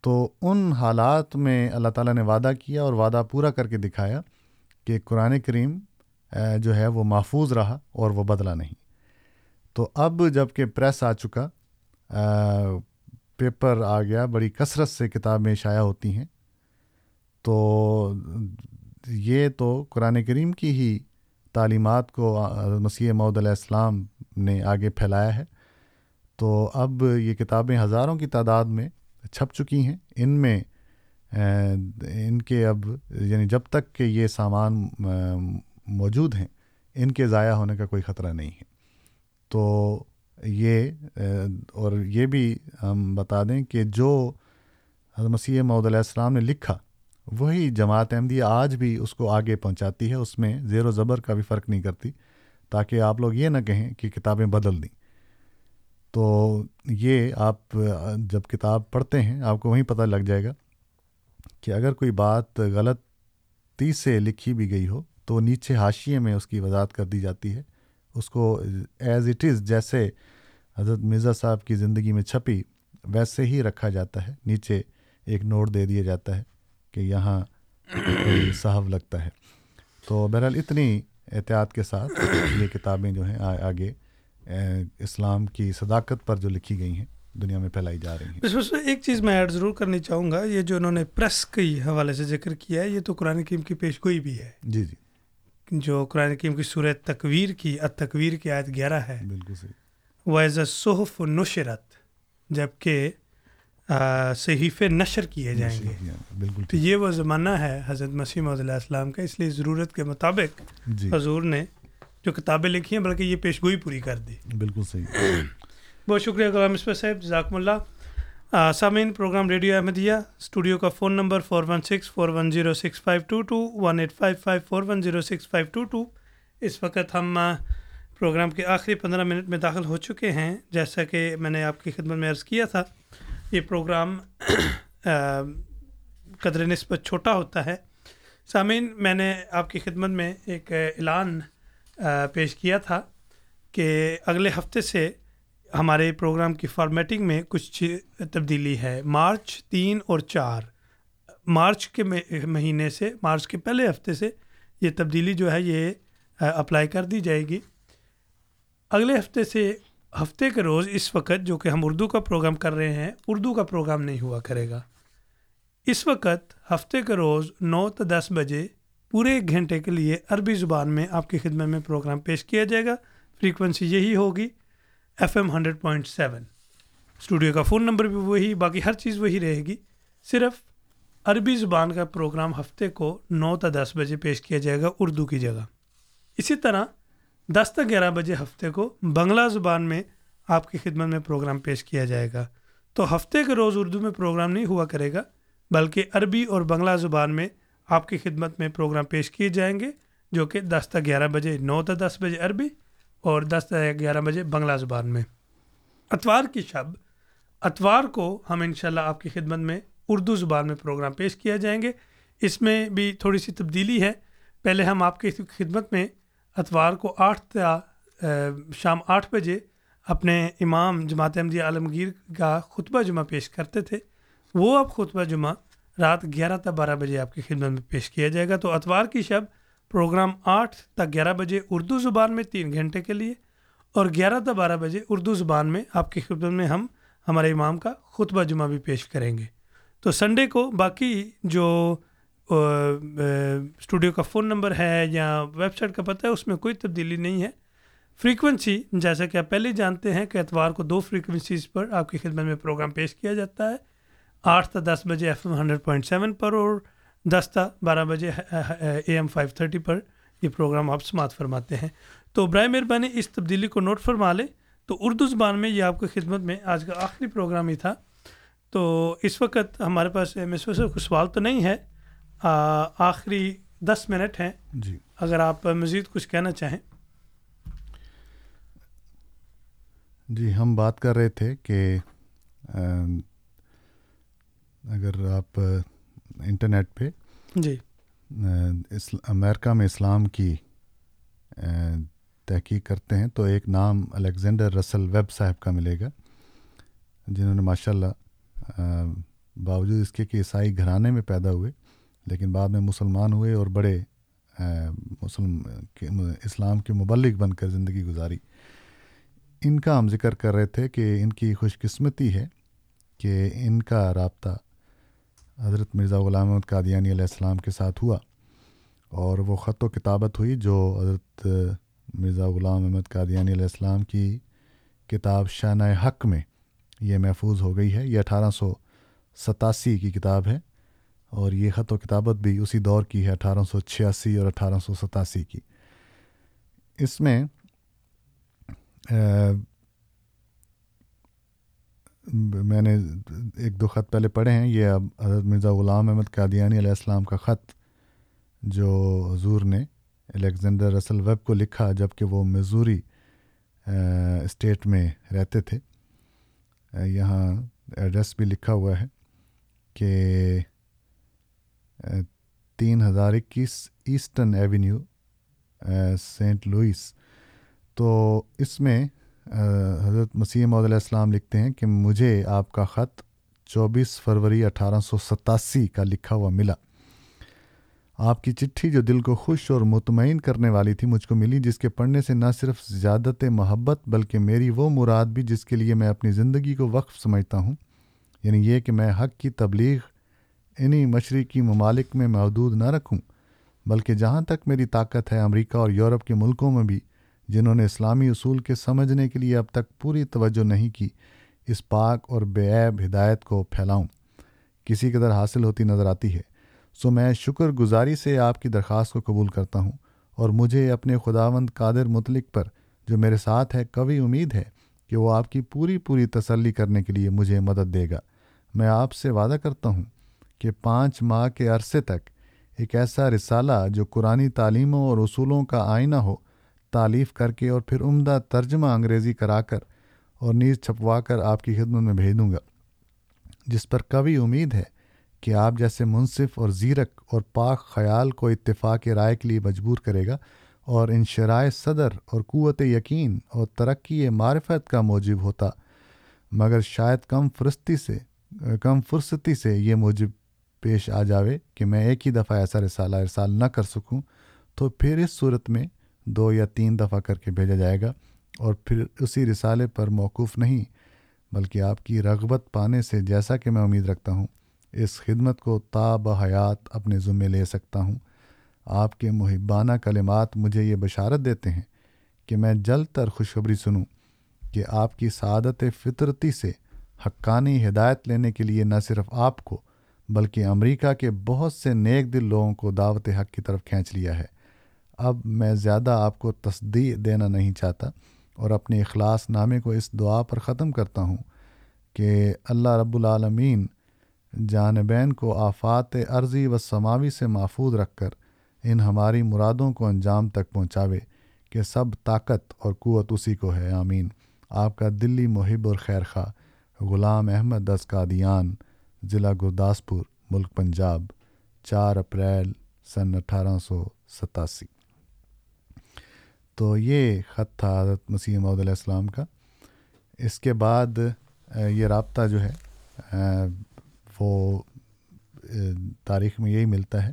تو ان حالات میں اللہ تعالیٰ نے وعدہ کیا اور وعدہ پورا کر کے دکھایا کہ قرآن کریم جو ہے وہ محفوظ رہا اور وہ بدلا نہیں۔ تو اب جبکہ پریس آ چکا پیپر آ گیا، بڑی کثرت سے کتابیں شائع ہوتی ہیں۔ تو یہ تو قرآن کریم کی ہی تعلیمات کو مسیح معود علیہ السلام نے آگے پھیلایا ہے۔ تو اب یہ کتابیں ہزاروں کی تعداد میں چھپ چکی ہیں۔ ان میں ان کے اب یعنی جب تک کہ یہ سامان موجود ہیں، ان کے ضائع ہونے کا کوئی خطرہ نہیں ہے۔ تو یہ اور یہ بھی ہم بتا دیں کہ جو حضرت مسیح محدود علیہ السلام نے لکھا وہی جماعت احمدیہ آج بھی اس کو آگے پہنچاتی ہے، اس میں زیر و زبر کا بھی فرق نہیں کرتی، تاکہ آپ لوگ یہ نہ کہیں کہ کتابیں بدل دیں۔ تو یہ آپ جب کتاب پڑھتے ہیں، آپ کو وہیں پتہ لگ جائے گا کہ اگر کوئی بات غلطی سے لکھی بھی گئی ہو، تو نیچے حاشیے میں اس کی وضاحت کر دی جاتی ہے۔ اس کو ایز اٹ از جیسے حضرت مرزا صاحب کی زندگی میں چھپی، ویسے ہی رکھا جاتا ہے، نیچے ایک نوٹ دے دیا جاتا ہے۔ کہ یہاں کوئی صاحب لگتا ہے۔ تو بہرحال اتنی احتیاط کے ساتھ یہ کتابیں جو ہیں آگے اسلام کی صداقت پر جو لکھی گئی ہیں دنیا میں پھیلائی جا رہی ہیں۔ میں ایک چیز میں ایڈ ضرور کرنی چاہوں گا یہ جو انہوں نے پریس کے حوالے سے ذکر کیا ہے یہ تو قرآن کریم کی پیش گوئی بھی ہے۔ جی جی۔ جو قرآن کریم کی صورت تکویر کی تکویر کی آیت گیارہ ہے۔ بالکل صحیح۔ ویز صحف نشرت جبکہ صحیفے نشر کیے جائیں گے۔ بالکل تو یہ وہ زمانہ ہے حضرت مسیم علیہ السلام کا اس لیے ضرورت کے مطابق جی۔ حضور نے جو کتابیں لکھی ہیں بلکہ یہ پیش گوئی پوری کر دی۔ بالکل صحیح۔ بہت شکریہ غلام مصبح صاحب ذاکم اللہ۔ سامعین پروگرام ریڈیو احمدیہ اسٹوڈیو کا phone number four one six four one zero six five two two one eight five five four one zero six five two two اس وقت ہم پروگرام کے آخری پندرہ منٹ میں داخل ہو چکے ہیں۔ جیسا کہ میں نے آپ کی خدمت میں عرض کیا تھا یہ پروگرام قدر نسبت چھوٹا ہوتا ہے۔ سامعین، میں نے آپ کی خدمت میں ایک اعلان پیش کیا تھا کہ اگلے ہفتے سے ہمارے پروگرام کی فارمیٹنگ میں کچھ تبدیلی ہے۔ مارچ تین اور چار۔ مارچ کے مہینے سے، مارچ کے پہلے ہفتے سے یہ تبدیلی جو ہے، یہ اپلائی کر دی جائے گی۔ اگلے ہفتے سے ہفتے کے روز اس وقت جو کہ ہم اردو کا پروگرام کر رہے ہیں، اردو کا پروگرام نہیں ہوا کرے گا۔ اس وقت ہفتے کے روز نو تو دس بجے پورے ایک گھنٹے کے لیے عربی زبان میں آپ کی خدمت میں پروگرام پیش کیا جائے گا۔ فریکوینسی یہی ہوگی F M hundred point seven. Studio کا فون نمبر بھی وہی، باقی ہر چیز وہی رہے گی۔ صرف عربی زبان کا پروگرام ہفتے کو نو تا دس بجے پیش کیا جائے گا اردو کی جگہ۔ اسی طرح دس تا گیارہ بجے ہفتے کو بنگلہ زبان میں آپ کی خدمت میں پروگرام پیش کیا جائے گا۔ تو ہفتے کے روز اردو میں پروگرام نہیں ہوا کرے گا، بلکہ عربی اور بنگلہ زبان میں آپ کی خدمت میں پروگرام پیش کیے جائیں گے، جو کہ دس تا گیارہ بجے، نو تا دس بجے عربی اور دس تا گیارہ بجے بنگلہ زبان میں۔ اتوار کی شب، اتوار کو ہم انشاءاللہ آپ کی خدمت میں اردو زبان میں پروگرام پیش کیا جائیں گے۔ اس میں بھی تھوڑی سی تبدیلی ہے۔ پہلے ہم آپ کی خدمت میں اتوار کو آٹھ تا شام آٹھ بجے اپنے امام جماعت احمدیہ عالمگیر کا خطبہ جمعہ پیش کرتے تھے۔ وہ اب خطبہ جمعہ رات گیارہ تا بارہ بجے آپ کی خدمت میں پیش کیا جائے گا۔ تو اتوار کی شب پروگرام آٹھ تک گیارہ بجے اردو زبان میں تین گھنٹے کے لیے اور گیارہ تا بارہ بجے اردو زبان میں آپ کی خدمت میں ہم، ہمارے امام کا خطبہ جمعہ بھی پیش کریں گے۔ تو سنڈے کو باقی جو اسٹوڈیو کا فون نمبر ہے یا ویب سائٹ کا پتہ ہے، اس میں کوئی تبدیلی نہیں ہے۔ فریکوینسی، جیسا کہ آپ پہلے جانتے ہیں کہ اتوار کو دو فریکوینسیز پر آپ کی خدمت میں پروگرام پیش کیا جاتا ہے۔ آٹھ تا دس بجے F M hundred point seven پر اور دس تا بارہ بجے اے ایم فائیو تھرٹی پر یہ پروگرام آپ سماعت فرماتے ہیں۔ تو برائے مہربانی اس تبدیلی کو نوٹ فرما لیں۔ تو اردو زبان میں یہ آپ کی خدمت میں آج کا آخری پروگرام ہی تھا۔ تو اس وقت ہمارے پاس مسو سے کوئی سوال تو نہیں ہے آخری دس منٹ ہیں۔ جی۔ اگر آپ مزید کچھ کہنا چاہیں۔ جی ہم بات کر رہے تھے کہ اگر آپ انٹرنیٹ پہ جی۔ امریکہ میں اسلام کی تحقیق کرتے ہیں تو ایک نام الیگزینڈر رسل ویب صاحب کا ملے گا جنہوں نے ماشاء اللہ باوجود اس کے کہ عیسائی گھرانے میں پیدا ہوئے لیکن بعد میں مسلمان ہوئے اور بڑے مسلم اسلام کے مبلک بن کر زندگی گزاری۔ ان کا ہم ذکر کر رہے تھے کہ ان کی خوش قسمتی ہے کہ ان کا رابطہ حضرت مرزا غلام احمد قادیانی علیہ السلام کے ساتھ ہوا اور وہ خط و کتابت ہوئی جو حضرت مرزا غلام احمد قادیانی علیہ السلام کی کتاب شانہ حق میں یہ محفوظ ہو گئی ہے۔ یہ اٹھارہ سو ستاسی کی کتاب ہے۔ اور یہ خط و کتابت بھی اسی دور کی ہے اٹھارہ سو چھیاسی اور اٹھارہ سو ستاسی کی۔ اس میں میں نے ایک دو خط پہلے پڑھے ہیں۔ یہ اب حضرت مرزا غلام احمد قادیانی علیہ السلام کا خط جو حضور نے الیگزینڈر رسل ویب کو لکھا جبکہ وہ میزوری اسٹیٹ میں رہتے تھے۔ یہاں ایڈریس بھی لکھا ہوا ہے کہ تین ہزار اکیس ایسٹرن ایونیو سینٹ لوئس۔ تو اس میں حضرت مسیح علیہ السلام لکھتے ہیں کہ مجھے آپ کا خط چوبیس فروری اٹھارہ سو ستاسی کا لکھا ہوا ملا۔ آپ کی چٹھی جو دل کو خوش اور مطمئن کرنے والی تھی مجھ کو ملی، جس کے پڑھنے سے نہ صرف زیادت محبت بلکہ میری وہ مراد بھی جس کے لیے میں اپنی زندگی کو وقف سمجھتا ہوں۔ یعنی یہ کہ میں حق کی تبلیغ انہی مشرقی ممالک میں محدود نہ رکھوں، بلکہ جہاں تک میری طاقت ہے امریکہ اور یورپ کے ملکوں میں بھی، جنہوں نے اسلامی اصول کے سمجھنے کے لیے اب تک پوری توجہ نہیں کی، اس پاک اور بے عیب ہدایت کو پھیلاؤں۔ کسی قدر حاصل ہوتی نظر آتی ہے۔ سو میں شکر گزاری سے آپ کی درخواست کو قبول کرتا ہوں، اور مجھے اپنے خداوند قادر متعلق پر، جو میرے ساتھ ہے کبھی امید ہے کہ وہ آپ کی پوری پوری تسلی کرنے کے لیے مجھے مدد دے گا۔ میں آپ سے وعدہ کرتا ہوں۔ کہ پانچ ماہ کے عرصے تک ایک ایسا رسالہ جو قرآن تعلیموں اور اصولوں کا آئینہ ہو تعلیف کر کے اور پھر عمدہ ترجمہ انگریزی کرا کر اور نیز چھپوا کر آپ کی خدمت میں بھیج دوں گا۔ جس پر کبھی امید ہے کہ آپ جیسے منصف اور زیرک اور پاک خیال کو اتفاق رائے کے لیے مجبور کرے گا اور ان شرائع صدر اور قوت یقین اور ترقی معرفت کا موجب ہوتا، مگر شاید کم فرستی سے، کم فرصتی سے یہ موجب پیش آ جاوے کہ میں ایک ہی دفعہ ایسا رسالہ ارسال نہ کر سکوں، تو پھر اس صورت میں دو یا تین دفعہ کر کے بھیجا جائے گا اور پھر اسی رسالے پر موقف نہیں، بلکہ آپ کی رغبت پانے سے جیسا کہ میں امید رکھتا ہوں، اس خدمت کو تا بحیات اپنے ذمے لے سکتا ہوں۔ آپ کے محبانہ کلمات مجھے یہ بشارت دیتے ہیں کہ میں جلد تر خوشخبری سنوں کہ آپ کی سعادت فطرتی سے حقانی ہدایت لینے کے لیے نہ صرف آپ کو بلکہ امریکہ کے بہت سے نیک دل لوگوں کو دعوت حق کی طرف کھینچ لیا ہے۔ اب میں زیادہ آپ کو تصدیق دینا نہیں چاہتا اور اپنے اخلاص نامے کو اس دعا پر ختم کرتا ہوں کہ اللہ رب العالمین جانبین کو آفات عرضی و سماوی سے محفوظ رکھ کر ان ہماری مرادوں کو انجام تک پہنچاوے کہ سب طاقت اور قوت اسی کو ہے۔ آمین۔ آپ کا دلی محب اور خیر خواہ غلام احمد دس قادیان۔ ضلع گرداسپور، ملک پنجاب، چار اپریل سن اٹھارہ سو ستاسی۔ تو یہ خط تھا حضرت مسیح محدود علیہ السلام کا۔ اس کے بعد یہ رابطہ جو ہے وہ تاریخ میں یہی ملتا ہے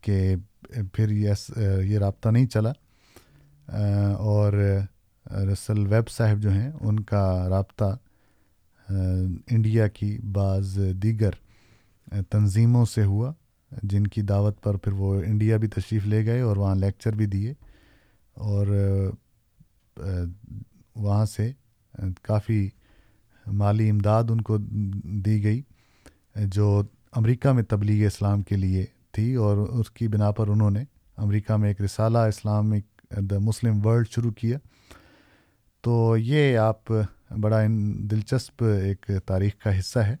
کہ پھر یہ رابطہ نہیں چلا۔ اور رسل ویب صاحب جو ہیں، ان کا رابطہ انڈیا کی بعض دیگر تنظیموں سے ہوا، جن کی دعوت پر پھر وہ انڈیا بھی تشریف لے گئے اور وہاں لیکچر بھی دیے۔ اور وہاں سے کافی مالی امداد ان کو دی گئی، جو امریکہ میں تبلیغ اسلام کے لیے تھی۔ اور اس کی بنا پر انہوں نے امریکہ میں ایک رسالہ اسلامک دا مسلم ورلڈ شروع کیا۔ تو یہ آپ بڑا دلچسپ ایک تاریخ کا حصہ ہے۔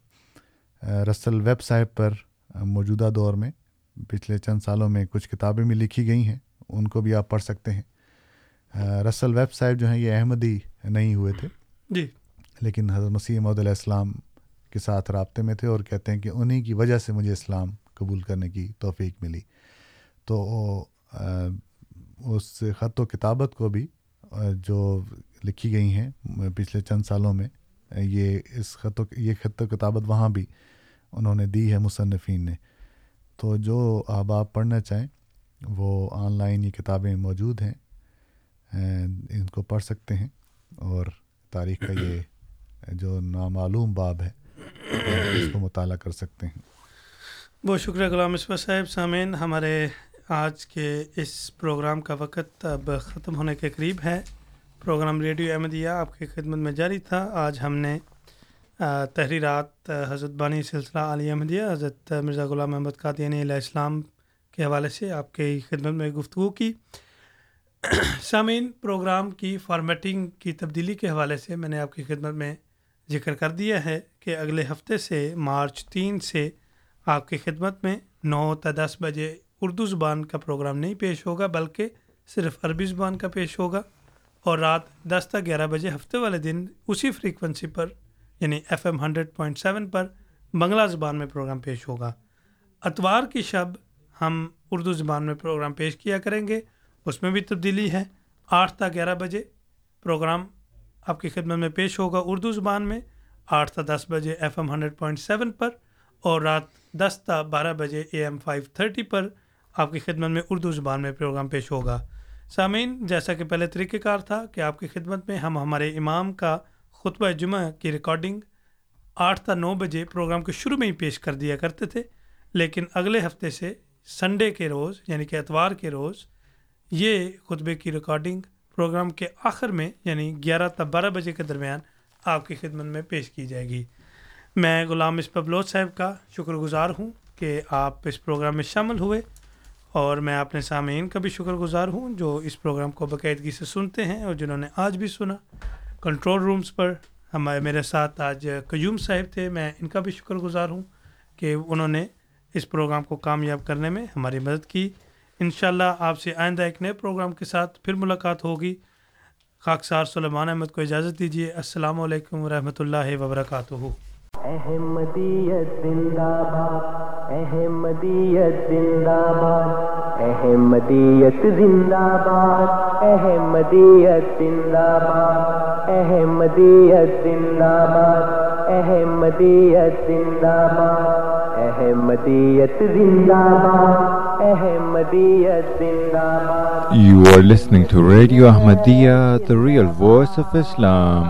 رسل ویب صاحب پر موجودہ دور میں پچھلے چند سالوں میں کچھ کتابیں بھی لکھی گئی ہیں ان کو بھی آپ پڑھ سکتے ہیں۔ رسل ویب صاحب جو ہیں یہ احمدی نہیں ہوئے تھے۔ جی۔ لیکن حضرت مسیح محدود علیہ السلام کے ساتھ رابطے میں تھے اور کہتے ہیں کہ انہیں کی وجہ سے مجھے اسلام قبول کرنے کی توفیق ملی۔ تو اس خط و کتابت کو بھی جو لکھی گئی ہیں پچھلے چند سالوں میں۔ یہ اس خط و، یہ خط و کتابت وہاں بھی انہوں نے دی ہے، مصنفین نے۔ تو جو احباب پڑھنا چاہیں، وہ آن لائن یہ کتابیں موجود ہیں ان کو پڑھ سکتے ہیں۔ اور تاریخ کا یہ جو نامعلوم باب ہے، اس کو مطالعہ کر سکتے ہیں۔ بہت شکریہ غلام مصباح صاحب۔ سامعین، ہمارے آج کے اس پروگرام کا وقت اب ختم ہونے کے قریب ہے۔ پروگرام ریڈیو احمدیہ آپ کی خدمت میں جاری تھا۔ آج ہم نے تحریرات حضرت بانی سلسلہ علی احمدیہ، حضرت مرزا غلام محمد قادیانی علیہ السلام کے حوالے سے آپ کی خدمت میں گفتگو کی۔ سامعین، پروگرام کی فارمیٹنگ کی تبدیلی کے حوالے سے میں نے آپ کی خدمت میں ذکر کر دیا ہے کہ اگلے ہفتے سے مارچ تین سے آپ کی خدمت میں نو تا دس بجے اردو زبان کا پروگرام نہیں پیش ہوگا، بلکہ صرف عربی زبان کا پیش ہوگا۔ اور رات دس تا گیارہ بجے ہفتے والے دن اسی فریکوینسی پر یعنی F M hundred point seven پر بنگلہ زبان میں پروگرام پیش ہوگا۔ اتوار کی شب ہم اردو زبان میں پروگرام پیش کیا کریں گے۔ اس میں بھی تبدیلی ہے۔ آٹھ تا گیارہ بجے پروگرام آپ کی خدمت میں پیش ہوگا اردو زبان میں۔ آٹھ تا دس بجے F M hundred point seven پر اور رات دس تا بارہ بجے اے ایم فائیو تھرٹی پر آپ کی خدمت میں اردو زبان میں پروگرام پیش ہوگا۔ سامعین، جیسا کہ پہلے طریقہ کار تھا کہ آپ کی خدمت میں ہم ہمارے امام کا خطبہ جمعہ کی ریکارڈنگ آٹھ تا نو بجے پروگرام کے شروع میں ہی پیش کر دیا کرتے تھے، لیکن اگلے ہفتے سے سنڈے کے روز یعنی کہ اتوار کے روز، یہ خطبے کی ریکارڈنگ پروگرام کے آخر میں یعنی گیارہ تا بارہ بجے کے درمیان آپ کی خدمت میں پیش کی جائے گی۔ میں غلام اسپبلوچ صاحب کا شکر گزار ہوں کہ آپ اس پروگرام میں شامل ہوئے۔ اور میں اپنے سامعین کا بھی شکر گزار ہوں جو اس پروگرام کو باقاعدگی سے سنتے ہیں اور جنہوں نے آج بھی سنا۔ کنٹرول رومز پر ہمارے میرے ساتھ آج قیوم صاحب تھے، میں ان کا بھی شکر گزار ہوں کہ انہوں نے اس پروگرام کو کامیاب کرنے میں ہماری مدد کی۔ انشاءاللہ آپ سے آئندہ ایک نئے پروگرام کے ساتھ پھر ملاقات ہوگی۔ خاکسار سلیمان احمد کو اجازت دیجیے السلام علیکم ورحمۃ اللہ وبرکاتہ۔ احمدیت زندہ باد احمدیت زندہ باد احمدیت زندہ باد احمدیت زندہ باد احمدیت زندہ باد احمدیت زندہ باد احمدیت زندہ باد You are listening to Radio Ahmadiyya, the real voice of Islam.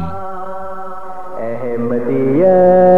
Ahmadiyya.